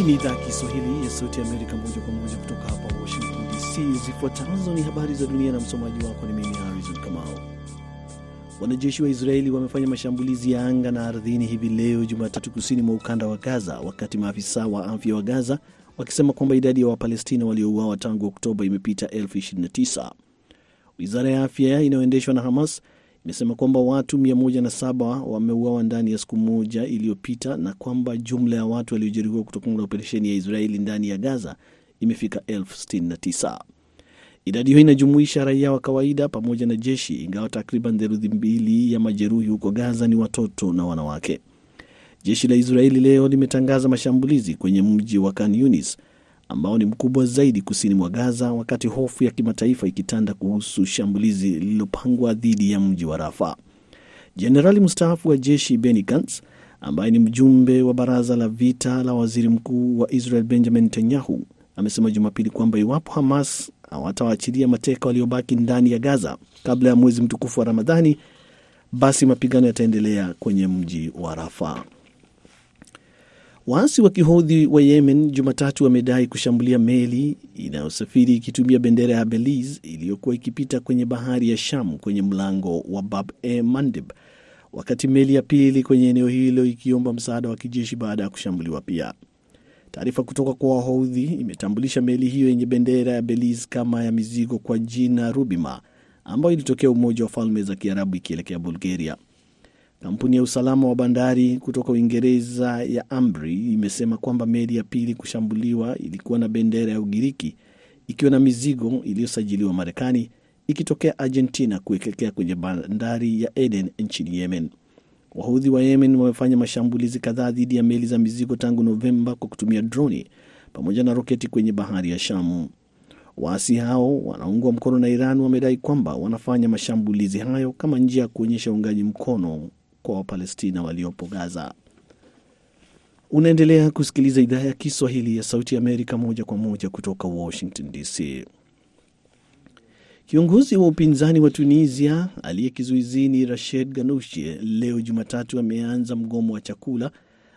Hii ni idhaa ya Kiswahili ya Sauti ya Amerika, moja kwa moja kutoka hapa Washington DC. Zifuatazo ni habari za dunia na msomaji wako ni mimi Harrison Kamau. Wanajeshi wa Israeli wamefanya mashambulizi ya anga na ardhini hivi leo Jumatatu, kusini mwa ukanda wa Gaza, wakati maafisa wa afya wa Gaza wakisema kwamba idadi ya Wapalestina waliouawa tangu Oktoba imepita elfu 29. Wizara ya afya inayoendeshwa na Hamas imesema kwamba watu 107 wameuawa ndani ya siku moja iliyopita na kwamba jumla ya watu waliojeruhiwa kutokana na operesheni ya Israeli ndani ya Gaza imefika elfu 69. Idadi hiyo inajumuisha raia wa kawaida pamoja na jeshi, ingawa takriban theluthi mbili ya majeruhi huko Gaza ni watoto na wanawake. Jeshi la Israeli leo limetangaza mashambulizi kwenye mji wa Khan Yunis ambao ni mkubwa zaidi kusini mwa Gaza, wakati hofu ya kimataifa ikitanda kuhusu shambulizi lililopangwa dhidi ya mji wa Rafa. Jenerali mstaafu wa jeshi Benny Gantz, ambaye ni mjumbe wa baraza la vita la waziri mkuu wa Israel Benjamin Netanyahu, amesema Jumapili kwamba iwapo Hamas hawatawaachilia mateka waliobaki ndani ya Gaza kabla ya mwezi mtukufu wa Ramadhani, basi mapigano yataendelea kwenye mji wa Rafa. Waasi wa kihodhi wa Yemen Jumatatu wamedai kushambulia meli inayosafiri ikitumia bendera ya Belize iliyokuwa ikipita kwenye bahari ya Sham kwenye mlango wa Bab e Mandeb, wakati meli ya pili kwenye eneo hilo ikiomba msaada wa kijeshi baada ya kushambuliwa pia. Taarifa kutoka kwa Wahodhi imetambulisha meli hiyo yenye bendera ya Belize kama ya mizigo kwa jina Rubima, ambayo ilitokea Umoja wa Falme za Kiarabu ikielekea Bulgaria. Kampuni ya usalama wa bandari kutoka Uingereza ya Amri imesema kwamba meli ya pili kushambuliwa ilikuwa na bendera ya Ugiriki ikiwa na mizigo iliyosajiliwa Marekani ikitokea Argentina kuelekea kwenye bandari ya Aden nchini Yemen. Wahudhi wa Yemen wamefanya mashambulizi kadhaa dhidi ya meli za mizigo tangu Novemba kwa kutumia droni pamoja na roketi kwenye bahari ya Shamu. Waasi hao wanaungwa mkono na Iran wamedai kwamba wanafanya mashambulizi hayo kama njia ya kuonyesha uungaji mkono kwa Wapalestina waliopo Gaza. Unaendelea kusikiliza idhaa ya Kiswahili ya Sauti ya Amerika moja kwa moja kutoka Washington DC. Kiongozi wa upinzani wa Tunisia aliye kizuizini Rashid Ghannouchi leo Jumatatu ameanza mgomo wa chakula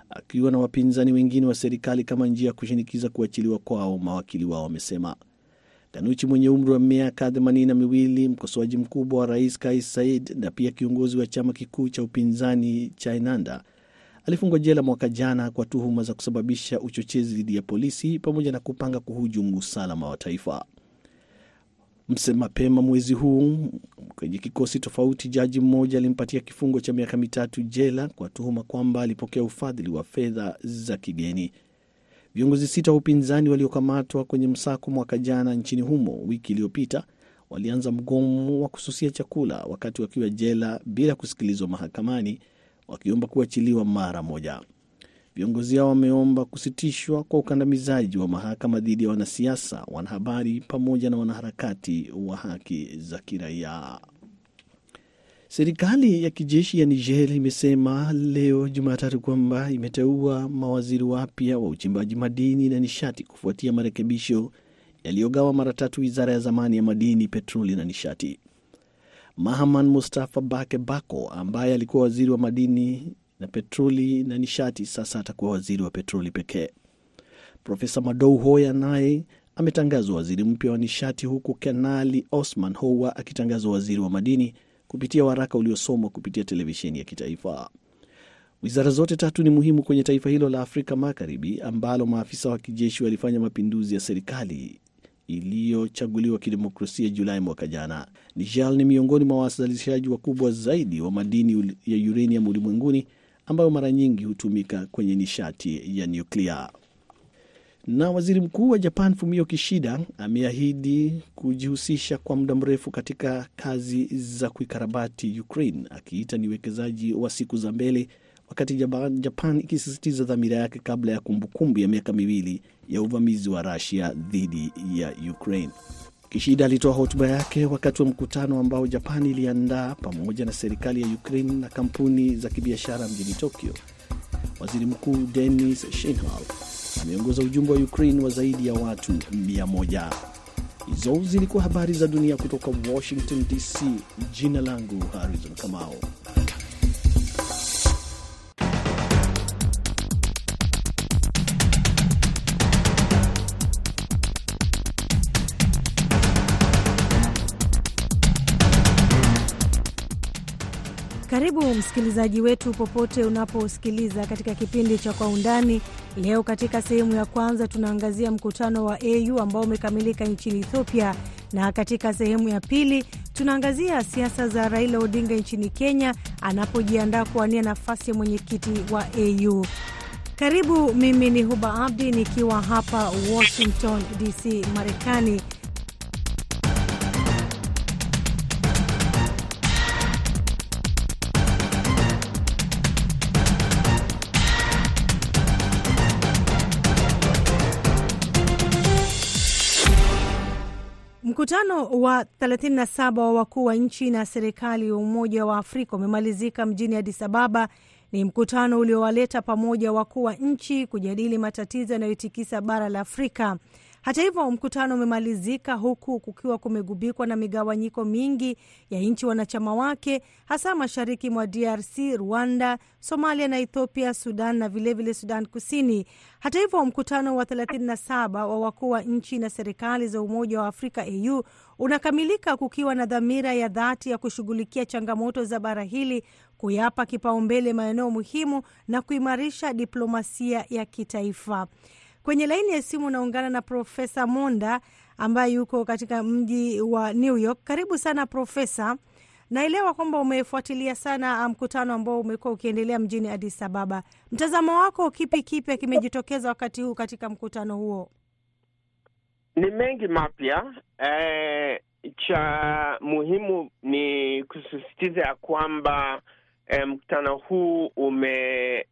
akiwa na wapinzani wengine wa serikali kama njia ya kushinikiza kuachiliwa kwao, mawakili wao wamesema. Ghannouchi mwenye umri wa miaka themanini na miwili, mkosoaji mkubwa wa rais Kais Said na pia kiongozi wa chama kikuu cha upinzani cha Ennahda alifungwa jela mwaka jana kwa tuhuma za kusababisha uchochezi dhidi ya polisi pamoja na kupanga kuhujumu usalama wa taifa. Mapema mwezi huu kwenye kikosi tofauti, jaji mmoja alimpatia kifungo cha miaka mitatu jela kwa tuhuma kwamba alipokea ufadhili wa fedha za kigeni. Viongozi sita wa upinzani waliokamatwa kwenye msako mwaka jana nchini humo wiki iliyopita walianza mgomo wa kususia chakula wakati wakiwa jela bila kusikilizwa mahakamani, wakiomba kuachiliwa mara moja. Viongozi hao wameomba kusitishwa kwa ukandamizaji wa mahakama dhidi ya wanasiasa, wanahabari pamoja na wanaharakati wa haki za kiraia. Serikali ya kijeshi ya Niger imesema leo Jumatatu kwamba imeteua mawaziri wapya wa uchimbaji madini na nishati kufuatia marekebisho yaliyogawa mara tatu wizara ya zamani ya madini, petroli na nishati. Mahaman Mustafa Bake Bako ambaye alikuwa waziri wa madini na petroli na nishati sasa atakuwa waziri wa petroli pekee. Profesa Madou Hoya naye ametangazwa waziri mpya wa nishati, huku Kanali Osman Howa akitangazwa waziri wa madini kupitia waraka uliosomwa kupitia televisheni ya kitaifa. Wizara zote tatu ni muhimu kwenye taifa hilo la Afrika Magharibi ambalo maafisa wa kijeshi walifanya mapinduzi ya serikali iliyochaguliwa kidemokrasia Julai mwaka jana. Niger ni miongoni mwa wazalishaji wakubwa zaidi wa madini ya uranium ulimwenguni ambayo mara nyingi hutumika kwenye nishati ya nyuklia. Na waziri mkuu wa Japan Fumio Kishida ameahidi kujihusisha kwa muda mrefu katika kazi za kuikarabati Ukraine, akiita ni uwekezaji wa siku za mbele, wakati Japan ikisisitiza dhamira yake kabla ya kumbukumbu ya miaka miwili ya uvamizi wa Rusia dhidi ya Ukraine. Kishida alitoa hotuba yake wakati wa mkutano ambao Japan iliandaa pamoja na serikali ya Ukraine na kampuni za kibiashara mjini Tokyo. Waziri Mkuu Denis Shmyhal ameongoza ujumbe wa Ukraine wa zaidi ya watu mia moja. Hizo zilikuwa habari za dunia kutoka Washington DC. Jina langu Harrison Kamao. Karibu msikilizaji wetu popote unaposikiliza katika kipindi cha Kwa Undani. Leo katika sehemu ya kwanza tunaangazia mkutano wa AU ambao umekamilika nchini Ethiopia, na katika sehemu ya pili tunaangazia siasa za Raila Odinga nchini Kenya anapojiandaa kuwania nafasi ya mwenyekiti wa AU. Karibu, mimi ni Huba Abdi nikiwa hapa Washington DC, Marekani. Mkutano wa 37 wa wakuu wa nchi na serikali wa Umoja wa Afrika umemalizika mjini Addis Ababa. Ni mkutano uliowaleta pamoja wakuu wa nchi kujadili matatizo yanayotikisa bara la Afrika. Hata hivyo, mkutano umemalizika huku kukiwa kumegubikwa na migawanyiko mingi ya nchi wanachama wake, hasa mashariki mwa DRC, Rwanda, Somalia na Ethiopia, Sudan na vilevile vile Sudan Kusini. Hata hivyo, mkutano wa 37 wa wakuu wa nchi na serikali za Umoja wa Afrika AU unakamilika kukiwa na dhamira ya dhati ya kushughulikia changamoto za bara hili, kuyapa kipaumbele maeneo muhimu na kuimarisha diplomasia ya kitaifa. Kwenye laini ya simu unaungana na Profesa Monda ambaye yuko katika mji wa New York. Karibu sana Profesa. Naelewa kwamba umefuatilia sana mkutano ambao umekuwa ukiendelea mjini Addis Ababa. Mtazamo wako, kipi kipya kimejitokeza wakati huu katika mkutano huo? Ni mengi mapya. eh, cha muhimu ni kusisitiza ya kwamba E, mkutano huu ume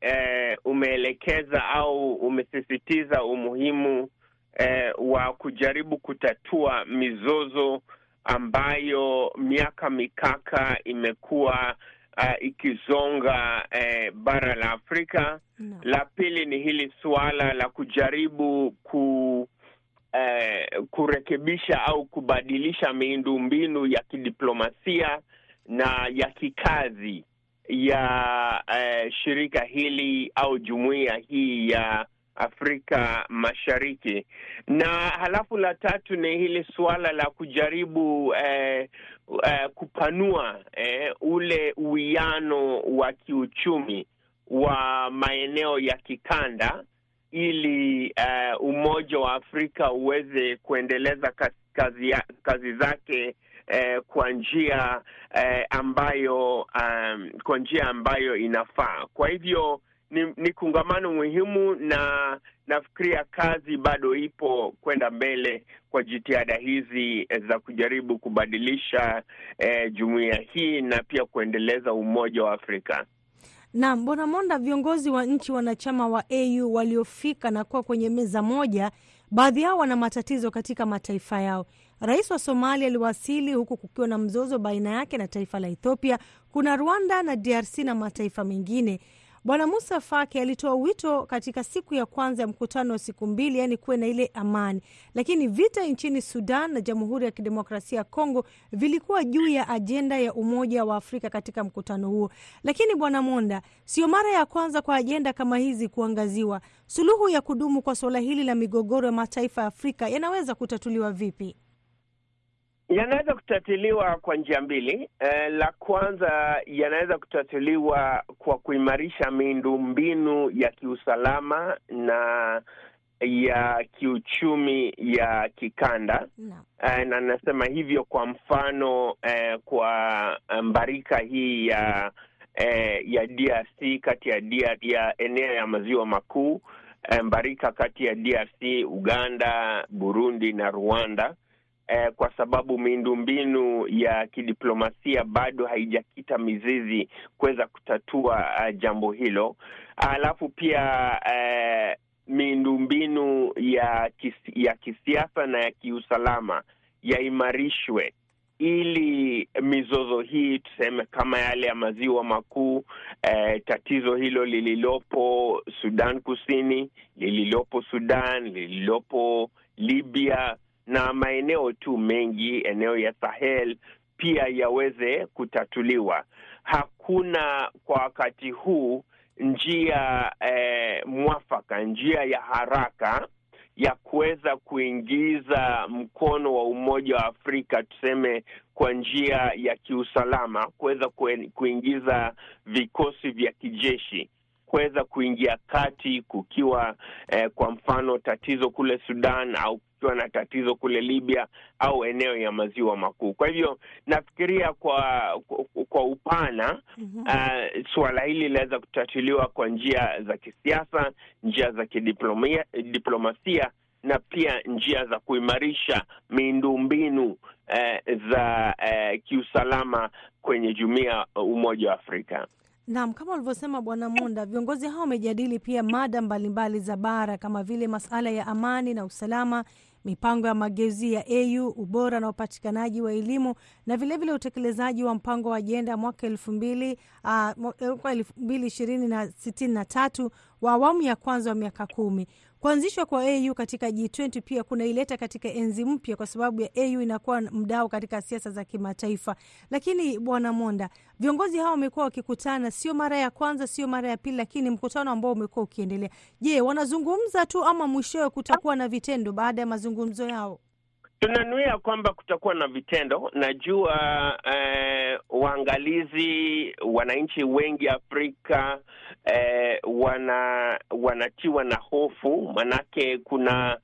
e, umeelekeza au umesisitiza umuhimu e, wa kujaribu kutatua mizozo ambayo miaka mikaka imekuwa uh, ikizonga eh, bara la Afrika no. La pili ni hili suala la kujaribu ku eh, kurekebisha au kubadilisha miundombinu ya kidiplomasia na ya kikazi ya eh, shirika hili au jumuiya hii ya Afrika Mashariki, na halafu la tatu ni hili suala la kujaribu eh, eh, kupanua eh, ule uwiano wa kiuchumi wa maeneo ya kikanda ili eh, Umoja wa Afrika uweze kuendeleza kazi, kazi zake Eh, kwa njia eh, ambayo um, kwa njia ambayo inafaa. Kwa hivyo ni, ni kungamano muhimu, na nafikiria kazi bado ipo kwenda mbele kwa jitihada hizi za kujaribu kubadilisha eh, jumuiya hii na pia kuendeleza umoja wa Afrika. Naam, Bwana Monda, viongozi wa nchi wanachama wa AU waliofika na kuwa kwenye meza moja, baadhi yao wana matatizo katika mataifa yao. Rais wa Somalia aliwasili huku kukiwa na mzozo baina yake na taifa la Ethiopia. Kuna Rwanda na DRC na mataifa mengine. Bwana Musa Faki alitoa wito katika siku ya kwanza ya mkutano wa siku mbili, yaani kuwe na ile amani, lakini vita nchini Sudan na Jamhuri ya Kidemokrasia ya Kongo vilikuwa juu ya ajenda ya Umoja wa Afrika katika mkutano huo. Lakini Bwana Monda, sio mara ya kwanza kwa ajenda kama hizi kuangaziwa. Suluhu ya kudumu kwa suala hili la migogoro ya mataifa ya Afrika yanaweza kutatuliwa vipi? Yanaweza kutatuliwa kwa njia mbili. Eh, la kwanza yanaweza kutatuliwa kwa kuimarisha miundombinu ya kiusalama na ya kiuchumi ya kikanda no. Eh, na nasema hivyo kwa mfano eh, kwa mbarika hii ya eh, ya DRC kati ya, ya eneo ya maziwa makuu mbarika kati ya DRC, Uganda, Burundi na Rwanda. Eh, kwa sababu miundombinu ya kidiplomasia bado haijakita mizizi kuweza kutatua uh, jambo hilo. Alafu pia eh, miundombinu ya kisi, ya kisiasa na ya kiusalama yaimarishwe ili mizozo hii tuseme kama yale ya maziwa makuu eh, tatizo hilo lililopo Sudan Kusini, lililopo Sudan, lililopo Libya na maeneo tu mengi, eneo ya Sahel pia yaweze kutatuliwa. Hakuna kwa wakati huu njia eh, mwafaka, njia ya haraka ya kuweza kuingiza mkono wa Umoja wa Afrika tuseme kwa njia ya kiusalama, kuweza kuingiza vikosi vya kijeshi kuweza kuingia kati kukiwa eh, kwa mfano tatizo kule Sudan au kukiwa na tatizo kule Libya au eneo ya maziwa makuu. Kwa hivyo nafikiria kwa kwa, upana mm -hmm. uh, suala hili linaweza kutatuliwa kwa njia za kisiasa, njia za kidiplomasia na pia njia za kuimarisha miundombinu eh, za eh, kiusalama kwenye jumuiya Umoja wa Afrika. Naam, kama ulivyosema Bwana Munda, viongozi hao wamejadili pia mada mbalimbali za bara kama vile masuala ya amani na usalama, mipango ya mageuzi ya AU, ubora na upatikanaji wa elimu na vilevile utekelezaji wa mpango wa ajenda mwaka elfu mbili uh, ishirini na sitini na tatu wa awamu ya kwanza wa miaka kumi. Kuanzishwa kwa AU katika G20 pia kunaileta katika enzi mpya, kwa sababu ya AU inakuwa mdau katika siasa za kimataifa. Lakini Bwana Monda, viongozi hawa wamekuwa wakikutana, sio mara ya kwanza, sio mara ya pili, lakini mkutano ambao umekuwa ukiendelea. Je, wanazungumza tu ama mwishowe kutakuwa na vitendo baada ya mazungumzo yao? Tunanuia kwamba kutakuwa na vitendo. Najua eh, waangalizi, wananchi wengi Afrika eh, wana wanatiwa na hofu, manake kuna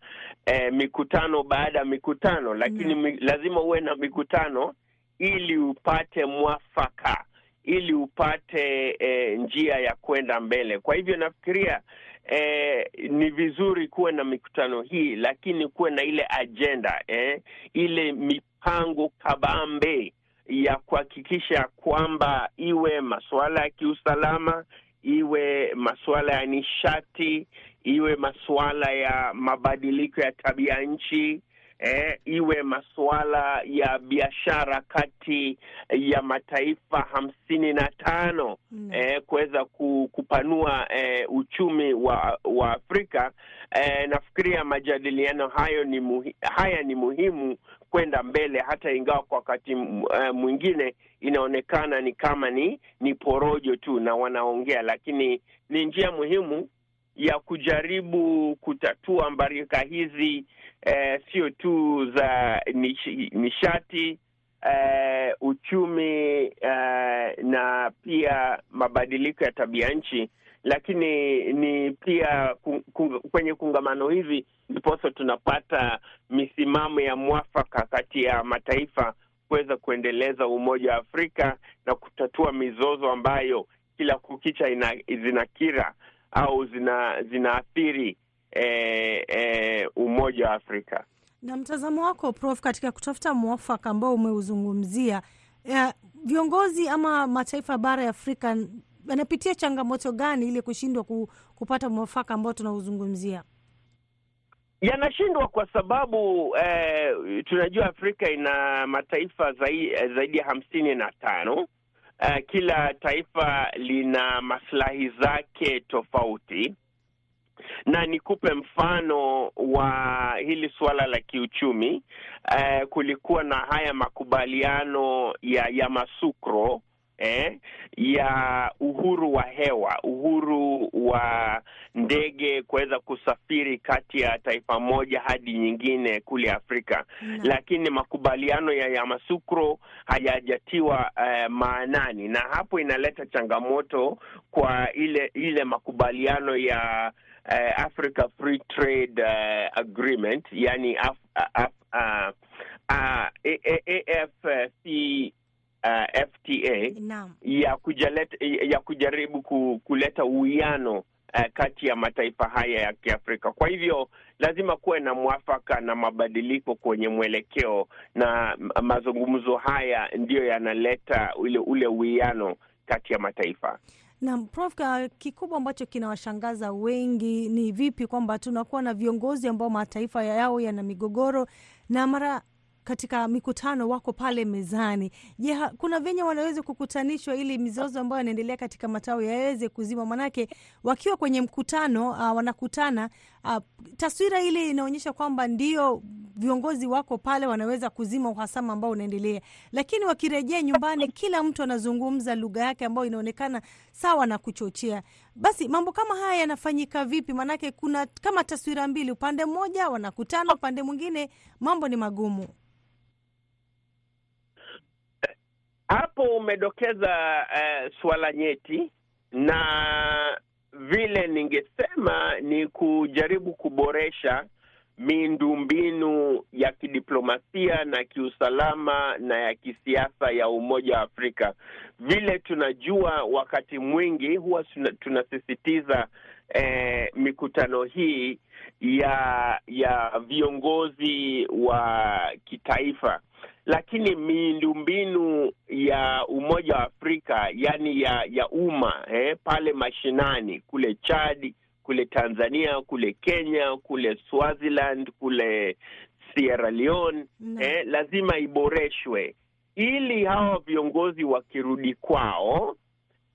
eh, mikutano baada ya mikutano, lakini mm, lazima uwe na mikutano ili upate mwafaka, ili upate eh, njia ya kwenda mbele. Kwa hivyo nafikiria Eh, ni vizuri kuwe na mikutano hii, lakini kuwe na ile ajenda eh, ile mipango kabambe ya kuhakikisha kwamba iwe masuala ya kiusalama, iwe masuala ya nishati, iwe masuala ya mabadiliko ya tabia nchi eh, iwe masuala ya biashara kati ya mataifa hamsini na tano mm. eh, kuweza kupanua eh, uchumi wa wa Afrika. Eh, nafikiria majadiliano hayo ni muhi, haya ni muhimu kwenda mbele, hata ingawa kwa wakati uh, mwingine inaonekana ni kama ni ni porojo tu na wanaongea, lakini ni njia muhimu ya kujaribu kutatua mbarika hizi eh, tu za nish, nishati eh, uchumi eh, na pia mabadiliko ya tabia nchi, lakini ni pia kwenye kungamano hivi ndiposa tunapata misimamo ya mwafaka kati ya mataifa kuweza kuendeleza umoja wa Afrika na kutatua mizozo ambayo kila kukicha ina, zinakira au zina zinaathiri eh, eh, umoja wa Afrika. Na mtazamo wako Prof, katika kutafuta mwafaka ambao umeuzungumzia, viongozi ama mataifa ya bara ya Afrika yanapitia changamoto gani ili kushindwa kupata mwafaka ambao tunauzungumzia? Yanashindwa kwa sababu eh, tunajua Afrika ina mataifa zaidi, zaidi ya hamsini na tano. Uh, kila taifa lina maslahi zake tofauti, na nikupe mfano wa hili suala la kiuchumi. Uh, kulikuwa na haya makubaliano ya Yamoussoukro eh, ya uhuru wa hewa, uhuru wa ndege kuweza kusafiri kati ya taifa moja hadi nyingine kule Afrika. Na, Lakini makubaliano ya Yamoussoukro hayajatiwa eh, maanani, na hapo inaleta changamoto kwa ile ile makubaliano ya eh, Africa Free Trade uh, Agreement, yani af, af, uh, uh, AFC Uh, FTA ya kujaleta, ya kujaribu kuleta uwiano uh, kati ya mataifa haya ya Kiafrika. Kwa hivyo lazima kuwe na mwafaka na mabadiliko kwenye mwelekeo, na mazungumzo haya ndiyo yanaleta ule ule uwiano kati ya mataifa. Naam, Prof, kikubwa ambacho kinawashangaza wengi ni vipi kwamba tunakuwa na viongozi ambao mataifa yao yana migogoro na mara katika mikutano wako pale mezani. Je, kuna venye wanaweza kukutanishwa ili mizozo ambayo inaendelea katika matawi yaweze kuzima? Manake wakiwa kwenye mkutano uh, wanakutana uh, taswira ile inaonyesha kwamba ndio viongozi wako pale wanaweza kuzima uhasama ambao unaendelea, lakini wakirejea nyumbani, kila mtu anazungumza lugha yake ambayo inaonekana sawa na kuchochea. Basi mambo kama haya yanafanyika vipi? Maanake kuna kama taswira mbili, upande mmoja wanakutana, upande mwingine mambo ni magumu. Hapo umedokeza uh, suala nyeti, na vile ningesema ni kujaribu kuboresha miundombinu ya kidiplomasia na kiusalama na ya kisiasa ya Umoja wa Afrika. Vile tunajua, wakati mwingi huwa tunasisitiza eh, mikutano hii ya ya viongozi wa kitaifa. Lakini miundombinu ya Umoja wa Afrika yani ya ya umma eh, pale mashinani kule Chad, kule Tanzania, kule Kenya, kule Swaziland, kule Sierra Leone eh, lazima iboreshwe. Ili hawa viongozi wakirudi kwao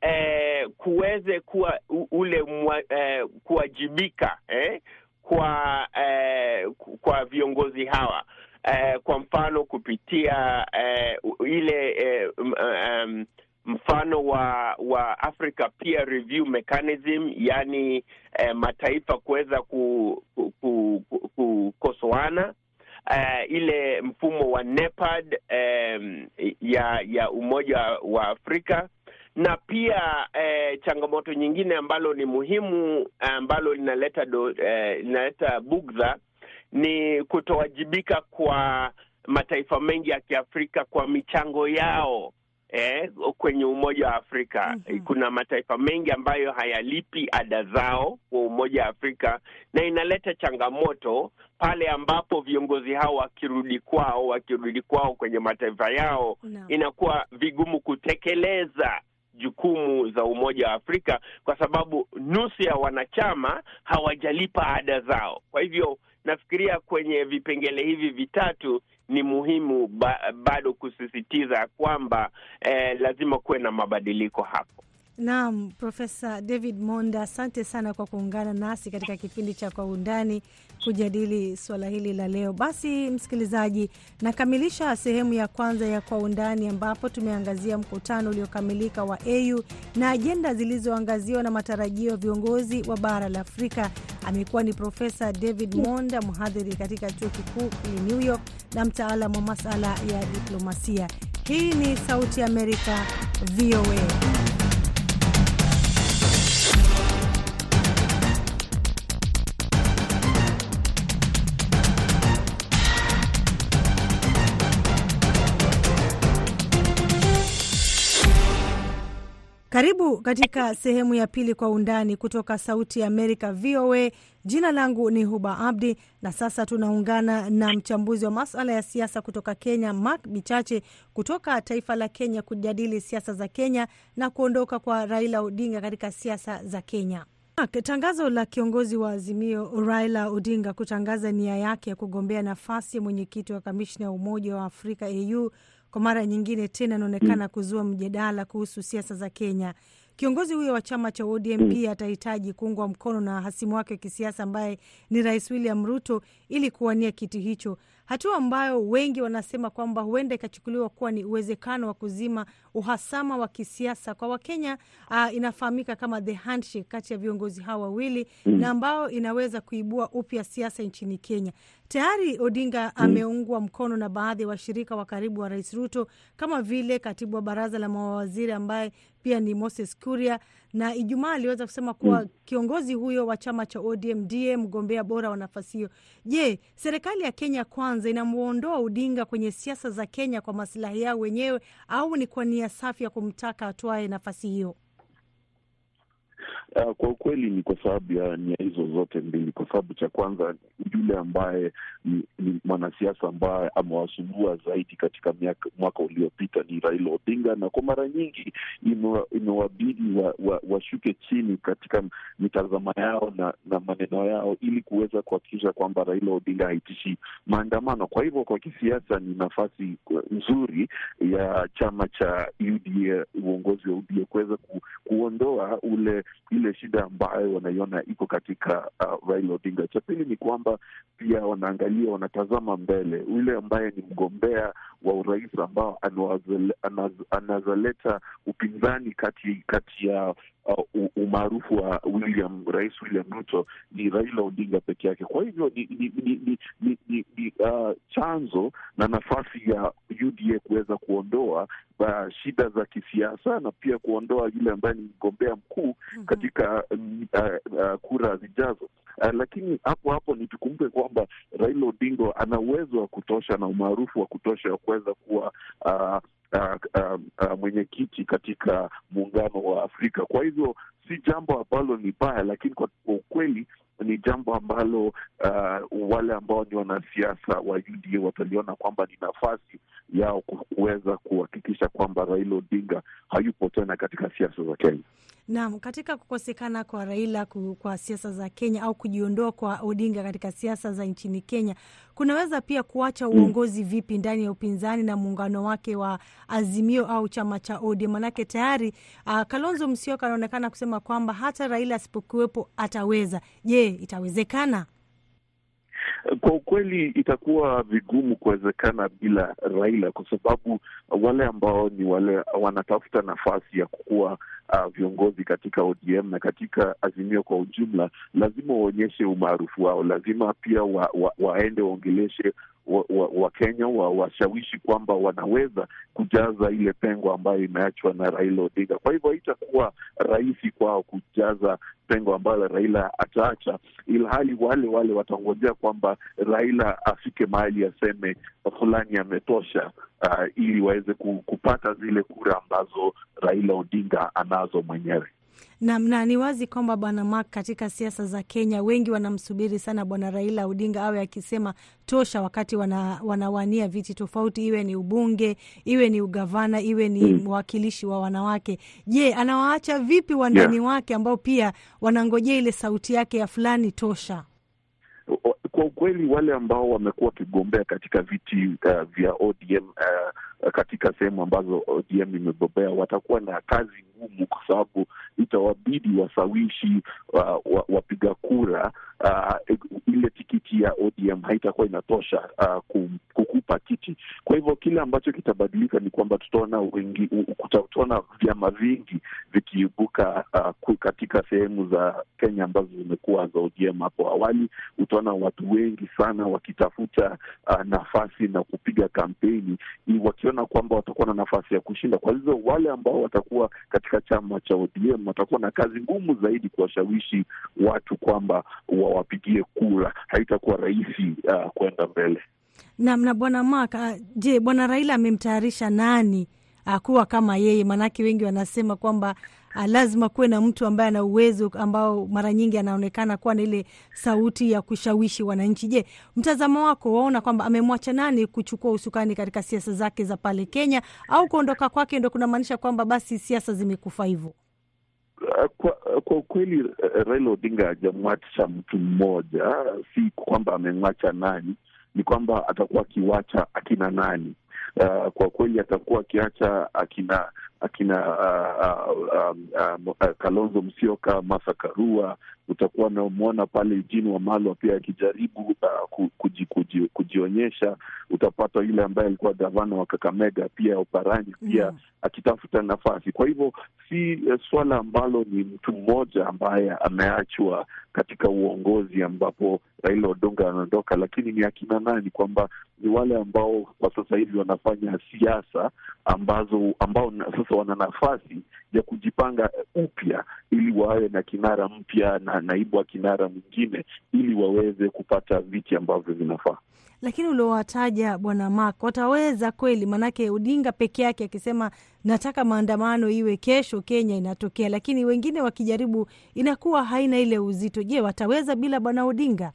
eh, kuweze kuwa ule mwa, eh, kuwajibika eh, kwa eh, kwa viongozi hawa. Eh, kwa mfano kupitia eh, ile eh, um, mfano wa wa Africa Peer Review Mechanism, yani eh, mataifa kuweza kukosoana ku, ku, ku, eh, ile mfumo wa NEPAD eh, ya ya Umoja wa Afrika na pia eh, changamoto nyingine ambalo ni muhimu ambalo linaleta do, eh, linaleta bugdha ni kutowajibika kwa mataifa mengi ya Kiafrika kwa michango yao eh, kwenye Umoja wa Afrika. Mhm. Kuna mataifa mengi ambayo hayalipi ada zao kwa Umoja wa Afrika, na inaleta changamoto pale ambapo viongozi hao wakirudi kwao wakirudi kwao kwenye mataifa yao no. inakuwa vigumu kutekeleza jukumu za Umoja wa Afrika kwa sababu nusu ya wanachama hawajalipa ada zao. Kwa hivyo nafikiria kwenye vipengele hivi vitatu ni muhimu ba, bado kusisitiza kwamba eh, lazima kuwe na mabadiliko hapo. Naam, Profesa David Monda, asante sana kwa kuungana nasi katika kipindi cha Kwa Undani kujadili suala hili la leo. Basi msikilizaji, nakamilisha sehemu ya kwanza ya Kwa Undani ambapo tumeangazia mkutano uliokamilika wa AU na ajenda zilizoangaziwa na matarajio ya viongozi wa bara la Afrika. Amekuwa ni Profesa David Monda, mhadhiri katika chuo kikuu New York na mtaalamu wa masala ya diplomasia. Hii ni Sauti ya Amerika, VOA. Karibu katika sehemu ya pili kwa undani kutoka Sauti ya Amerika VOA. Jina langu ni Huba Abdi na sasa tunaungana na mchambuzi wa masala ya siasa kutoka Kenya, Mark Bichache kutoka taifa la Kenya kujadili siasa za Kenya na kuondoka kwa Raila Odinga katika siasa za Kenya. Tangazo la kiongozi wa Azimio Raila Odinga kutangaza nia yake ya kugombea nafasi ya mwenyekiti wa kamishna ya Umoja wa Afrika AU kwa mara nyingine tena inaonekana kuzua mjadala kuhusu siasa za Kenya. Kiongozi huyo wa chama cha ODM pia atahitaji kuungwa mkono na hasimu wake wa kisiasa ambaye ni Rais William Ruto ili kuwania kiti hicho, hatua ambayo wengi wanasema kwamba huenda ikachukuliwa kuwa ni uwezekano wa kuzima uhasama wa kisiasa kwa Wakenya. Uh, inafahamika kama the handshake kati ya viongozi hao wawili na ambao inaweza kuibua upya siasa nchini Kenya. Tayari Odinga ameungwa mkono na baadhi ya washirika wa karibu wa Rais Ruto kama vile katibu wa baraza la mawaziri ambaye pia ni Moses Kuria, na Ijumaa aliweza kusema kuwa kiongozi huyo wa chama cha ODM ndiye mgombea bora wa nafasi hiyo. Je, serikali ya Kenya kwanza inamwondoa Odinga kwenye siasa za Kenya kwa masilahi yao wenyewe au ni kwa nia safi ya kumtaka atwae nafasi hiyo? Uh, kwa ukweli ni kwa sababu ya nia hizo zote mbili. Kwa sababu cha kwanza, yule ambaye ni, ni mwanasiasa ambaye amewasumbua zaidi katika miaka, mwaka uliopita ni Raila Odinga, na kwa mara nyingi imewabidi washuke wa, washuke chini katika mitazamo yao na, na maneno yao ili kuweza kuhakikisha kwamba Raila Odinga haitishi maandamano. Kwa hivyo kwa kisiasa ni nafasi nzuri ya chama cha UDA, uongozi wa UDA kuweza ku, kuondoa ule ile shida ambayo wanaiona iko katika uh, Raila Odinga. Cha pili ni kwamba pia wanaangalia, wanatazama mbele, yule ambaye ni mgombea wa urais ambao anazaleta upinzani kati kati ya uh, umaarufu wa William Rais William Ruto ni Raila Odinga peke yake. Kwa hivyo ni, ni, ni, ni, ni, ni, ni uh, chanzo na nafasi ya UDA kuweza kuondoa uh, shida za kisiasa na pia kuondoa yule ambaye ni mgombea mkuu katika uh, uh, kura zijazo. Uh, lakini hapo hapo nitukumbuke kwamba Raila Odinga ana uwezo wa kutosha na umaarufu wa kutosha wa kuweza kuwa uh, uh, uh, uh, mwenyekiti katika muungano wa Afrika. Kwa hivyo si jambo ambalo ni baya, lakini kwa ukweli ni jambo ambalo uh, wale ambao ni wanasiasa wa UDA wataliona kwamba ni nafasi yao kuweza kuhakikisha kwamba Raila Odinga hayupo tena katika siasa za Kenya. Naam, katika kukosekana kwa Raila kwa siasa za Kenya au kujiondoa kwa Odinga katika siasa za nchini Kenya kunaweza pia kuacha uongozi vipi ndani ya upinzani na muungano wake wa Azimio au chama cha ODM? Manake tayari uh, Kalonzo Musyoka anaonekana kusema kwamba hata Raila asipokuwepo ataweza. Je, itawezekana? Kwa ukweli itakuwa vigumu kuwezekana bila Raila, kwa sababu wale ambao ni wale wanatafuta nafasi ya kukuwa uh, viongozi katika ODM na katika Azimio kwa ujumla, lazima waonyeshe umaarufu wao, lazima pia wa, wa, waende waongeleshe Wakenya wa, wa washawishi kwamba wanaweza kujaza ile pengo ambayo imeachwa na Raila Odinga. Kwa hivyo haitakuwa rahisi kwao kujaza pengo ambalo Raila ataacha, ilhali wale wale watangojea kwamba Raila afike mahali aseme fulani ametosha, uh, ili waweze kupata zile kura ambazo Raila Odinga anazo mwenyewe. Na, na ni wazi kwamba bwana Mark, katika siasa za Kenya wengi wanamsubiri sana bwana Raila Odinga awe akisema tosha wakati wana, wanawania viti tofauti, iwe ni ubunge, iwe ni ugavana, iwe ni mwakilishi wa wanawake. Je, anawaacha vipi wandani yeah, wake ambao pia wanangojea ile sauti yake ya fulani tosha? Kwa ukweli wale ambao wamekuwa wakigombea katika viti uh, vya ODM uh, katika sehemu ambazo ODM imebobea watakuwa na kazi ngumu, kwa sababu itawabidi wasawishi uh, wapiga kura uh, ile tikiti ya ODM haitakuwa inatosha uh, kukupa kiti. Kwa hivyo kile ambacho kitabadilika ni kwamba tutaona wengi, tutaona vyama vingi vikiibuka uh, katika sehemu za Kenya ambazo zimekuwa za ODM hapo awali. Utaona watu wengi sana wakitafuta uh, nafasi na kupiga kampeni wakiona kwamba watakuwa na nafasi ya kushinda. Kwa hivyo wale ambao watakuwa katika chama cha ODM watakuwa na kazi ngumu zaidi kuwashawishi watu kwamba wawapigie kura. Haitakuwa rahisi uh, kwenda mbele. Naam. Na bwana Mark, uh, je, bwana Raila amemtayarisha nani kuwa kama yeye? Maanake wengi wanasema kwamba uh, lazima kuwe na mtu ambaye ana uwezo ambao mara nyingi anaonekana kuwa na ile sauti ya kushawishi wananchi. Je, mtazamo wako waona kwamba amemwacha nani kuchukua usukani katika siasa zake za pale Kenya, au kuondoka kwake ndo kunamaanisha kwamba basi siasa zimekufa hivyo? Kwa, kwa ukweli Raila Odinga hajamwacha mtu mmoja, si kwamba amemwacha nani, ni kwamba atakuwa akiwacha akina nani. Uh, kwa kweli atakuwa akiacha akina akina uh, uh, um, uh, Kalonzo Musyoka, Martha Karua. Utakuwa unamwona pale Eugene Wamalwa pia akijaribu uh, kuji, kuji, kujionyesha. Utapata yule ambaye alikuwa gavana wa Kakamega pia Oparanya pia mm, akitafuta nafasi. Kwa hivyo si uh, swala ambalo ni mtu mmoja ambaye ameachwa katika uongozi ambapo Raila Odinga anaondoka, lakini ni akina nani, kwamba ni wale ambao kwa sasa hivi wanafanya siasa ambazo ambao sasa wana nafasi ya kujipanga upya ili wawe na kinara mpya na naibu wa kinara mwingine ili waweze kupata viti ambavyo vinafaa. Lakini uliowataja bwana Mak wataweza kweli? Maanake Odinga peke yake akisema nataka maandamano iwe kesho Kenya inatokea, lakini wengine wakijaribu inakuwa haina ile uzito. Je, wataweza bila bwana Odinga?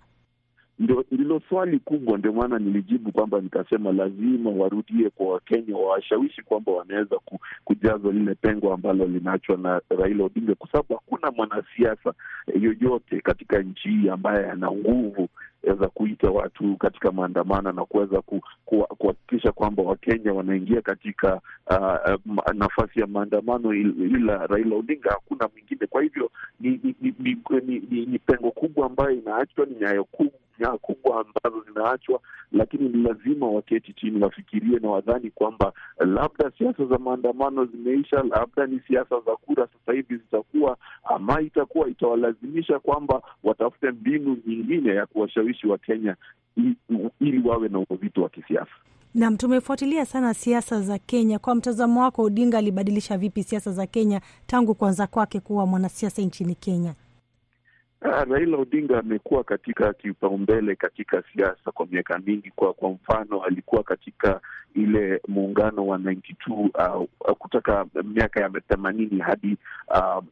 Ndilo swali kubwa. Ndio maana nilijibu kwamba nikasema lazima warudie kwa Wakenya, wawashawishi kwamba wanaweza kujaza lile pengo ambalo linaachwa na Raila Odinga, kwa sababu hakuna mwanasiasa yoyote katika nchi hii ambaye ana nguvu za kuita watu katika maandamano na kuweza kuhakikisha kwamba Wakenya wanaingia katika uh, nafasi ya maandamano, ila Raila Odinga hakuna mwingine. Kwa hivyo ni, ni, ni, ni, ni, ni, ni pengo kubwa ambayo inaachwa, ni nyayo kubwa ambazo zinaachwa, lakini ni lazima waketi chini wafikirie na wadhani kwamba labda siasa za maandamano zimeisha, labda ni siasa za kura sasa hivi zitakuwa ama itakuwa itawalazimisha kwamba watafute mbinu nyingine ya kuwashawishi Wakenya ili wawe na uzito wa kisiasa. Naam, tumefuatilia sana siasa za Kenya. Kwa mtazamo wako, Odinga alibadilisha vipi siasa za Kenya tangu kuanza kwake kuwa mwanasiasa nchini Kenya? Uh, Raila Odinga amekuwa katika kipaumbele katika siasa kwa miaka mingi. Kwa kwa mfano, alikuwa katika ile muungano wa 92 uh, kutoka miaka ya themanini hadi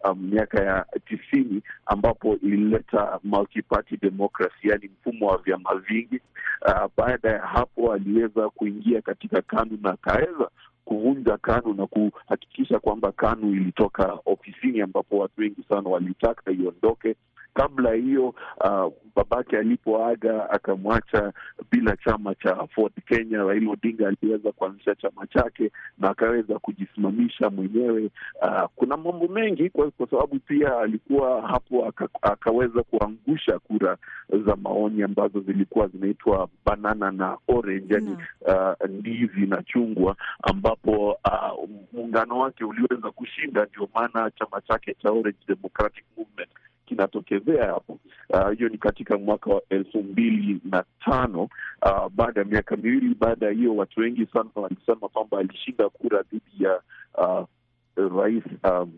uh, miaka ya tisini ambapo ilileta multi-party democracy, yani mfumo wa vyama vingi. Uh, baada ya hapo aliweza kuingia katika KANU na akaweza kuvunja KANU na kuhakikisha kwamba KANU ilitoka ofisini, ambapo watu wengi sana walitaka iondoke. Kabla hiyo uh, babake alipoaga akamwacha bila chama cha Ford Kenya. Raila Odinga aliweza kuanzisha chama chake na akaweza kujisimamisha mwenyewe. Uh, kuna mambo mengi kwa, kwa sababu pia alikuwa hapo aka, akaweza kuangusha kura za maoni ambazo zilikuwa zinaitwa banana na orange, yani uh, ndizi na chungwa, ambapo uh, muungano wake uliweza kushinda. Ndio maana chama chake cha Orange Democratic Movement kinatokezea hapo. Hiyo uh, ni katika mwaka wa elfu mbili na tano. Uh, baada ya miaka miwili baada ya hiyo, watu wengi sana walisema kwamba alishinda kura dhidi ya uh, rais um,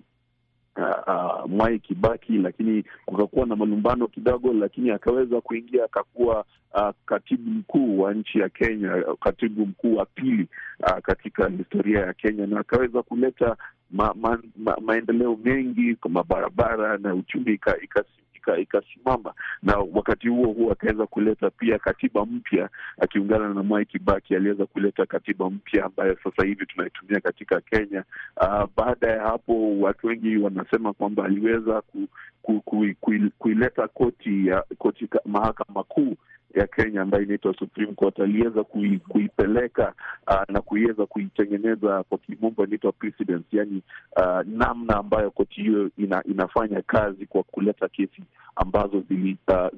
uh, uh, Mwai Kibaki, lakini kukakuwa na malumbano kidogo, lakini akaweza kuingia akakuwa uh, katibu mkuu wa nchi ya Kenya, katibu mkuu wa pili uh, katika historia ya Kenya, na akaweza kuleta ma, ma, ma, maendeleo mengi kwa mabarabara na uchumi ikasimama ika, ika na wakati huo huo akaweza kuleta pia katiba mpya akiungana na Mwai Kibaki aliweza kuleta katiba mpya ambayo sasa hivi tunaitumia katika Kenya. Uh, baada ya hapo watu wengi wanasema kwamba aliweza ku, ku, ku, ku, kuileta koti ya koti mahakama kuu ya Kenya ambayo inaitwa Supreme Court aliweza kui, kuipeleka uh, na kuiweza kuitengeneza kwa kimombo inaitwa precedence, yani uh, namna ambayo koti hiyo ina, inafanya kazi kwa kuleta kesi ambazo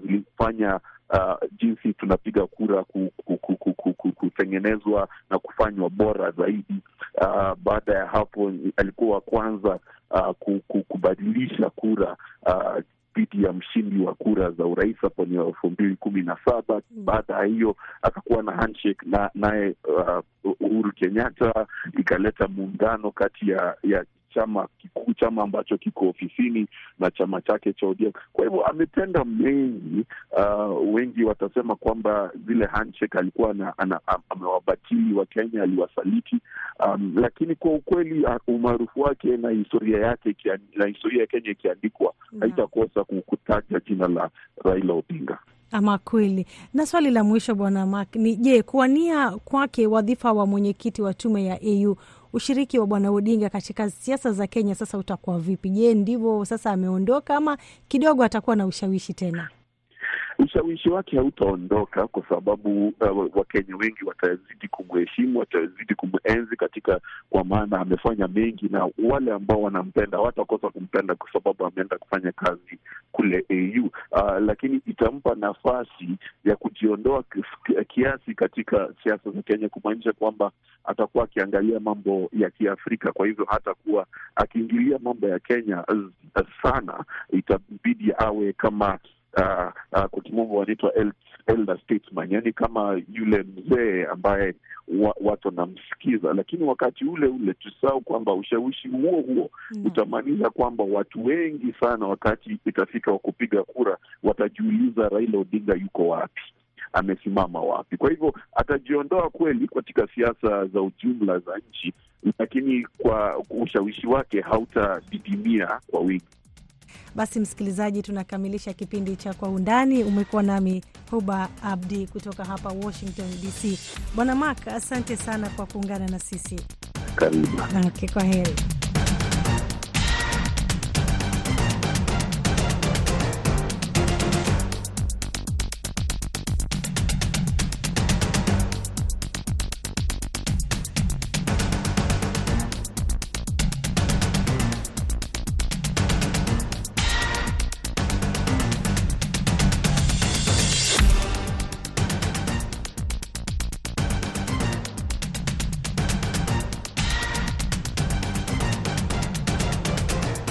zilifanya uh, jinsi tunapiga kura ku, ku, ku, ku, ku, ku, kutengenezwa na kufanywa bora zaidi. Uh, baada ya hapo alikuwa wa kwanza uh, ku, ku, kubadilisha kura uh, dhidi ya mshindi wa kura za urais hapo ni elfu mbili kumi na saba. Baada ya hiyo akakuwa na handshake na naye uh, Uhuru Kenyatta, ikaleta muungano kati ya ya chama kikuu, chama ambacho kiko ofisini na chama chake cha ODM. Kwa hivyo ametenda mengi. Uh, wengi watasema kwamba zile handshake alikuwa na, ana, amewabatili wa Kenya, aliwasaliti. Um, lakini kwa ukweli umaarufu wake na historia yake na historia ya Kenya ikiandikwa haitakosa kutaja jina la Raila Odinga. Ama kweli. Na swali la mwisho Bwana Mark ni je, kuwania kwake wadhifa wa mwenyekiti wa tume ya AU ushiriki wa bwana Odinga katika siasa za Kenya sasa utakuwa vipi? Je, ndivyo sasa ameondoka ama kidogo atakuwa na ushawishi tena? Ushawishi wake hautaondoka kwa sababu uh, Wakenya wengi watazidi kumheshimu, watazidi kumenzi katika, kwa maana amefanya mengi, na wale ambao wanampenda hawatakosa kumpenda kwa sababu ameenda kufanya kazi kule AU. Uh, lakini itampa nafasi ya kujiondoa kiasi katika siasa za Kenya, kumaanisha kwamba atakuwa akiangalia mambo ya Kiafrika. Kwa hivyo hatakuwa akiingilia mambo ya Kenya sana, itabidi awe kama Uh, uh, kwa kimombo wanaitwa elder statesman, yani kama yule mzee ambaye wa, watu wanamsikiza, lakini wakati ule ule tusahau kwamba ushawishi huo huo mm, utamaanisha kwamba watu wengi sana, wakati itafika wa kupiga kura, watajiuliza Raila Odinga yuko wapi, amesimama wapi? Kwa hivyo atajiondoa kweli katika siasa za ujumla za nchi, lakini kwa ushawishi wake hautadidimia kwa wingi. Basi msikilizaji, tunakamilisha kipindi cha Kwa Undani. Umekuwa nami Huba Abdi kutoka hapa Washington DC. Bwana Mak, asante sana kwa kuungana na sisi. Karibu. Okay, kwa heri.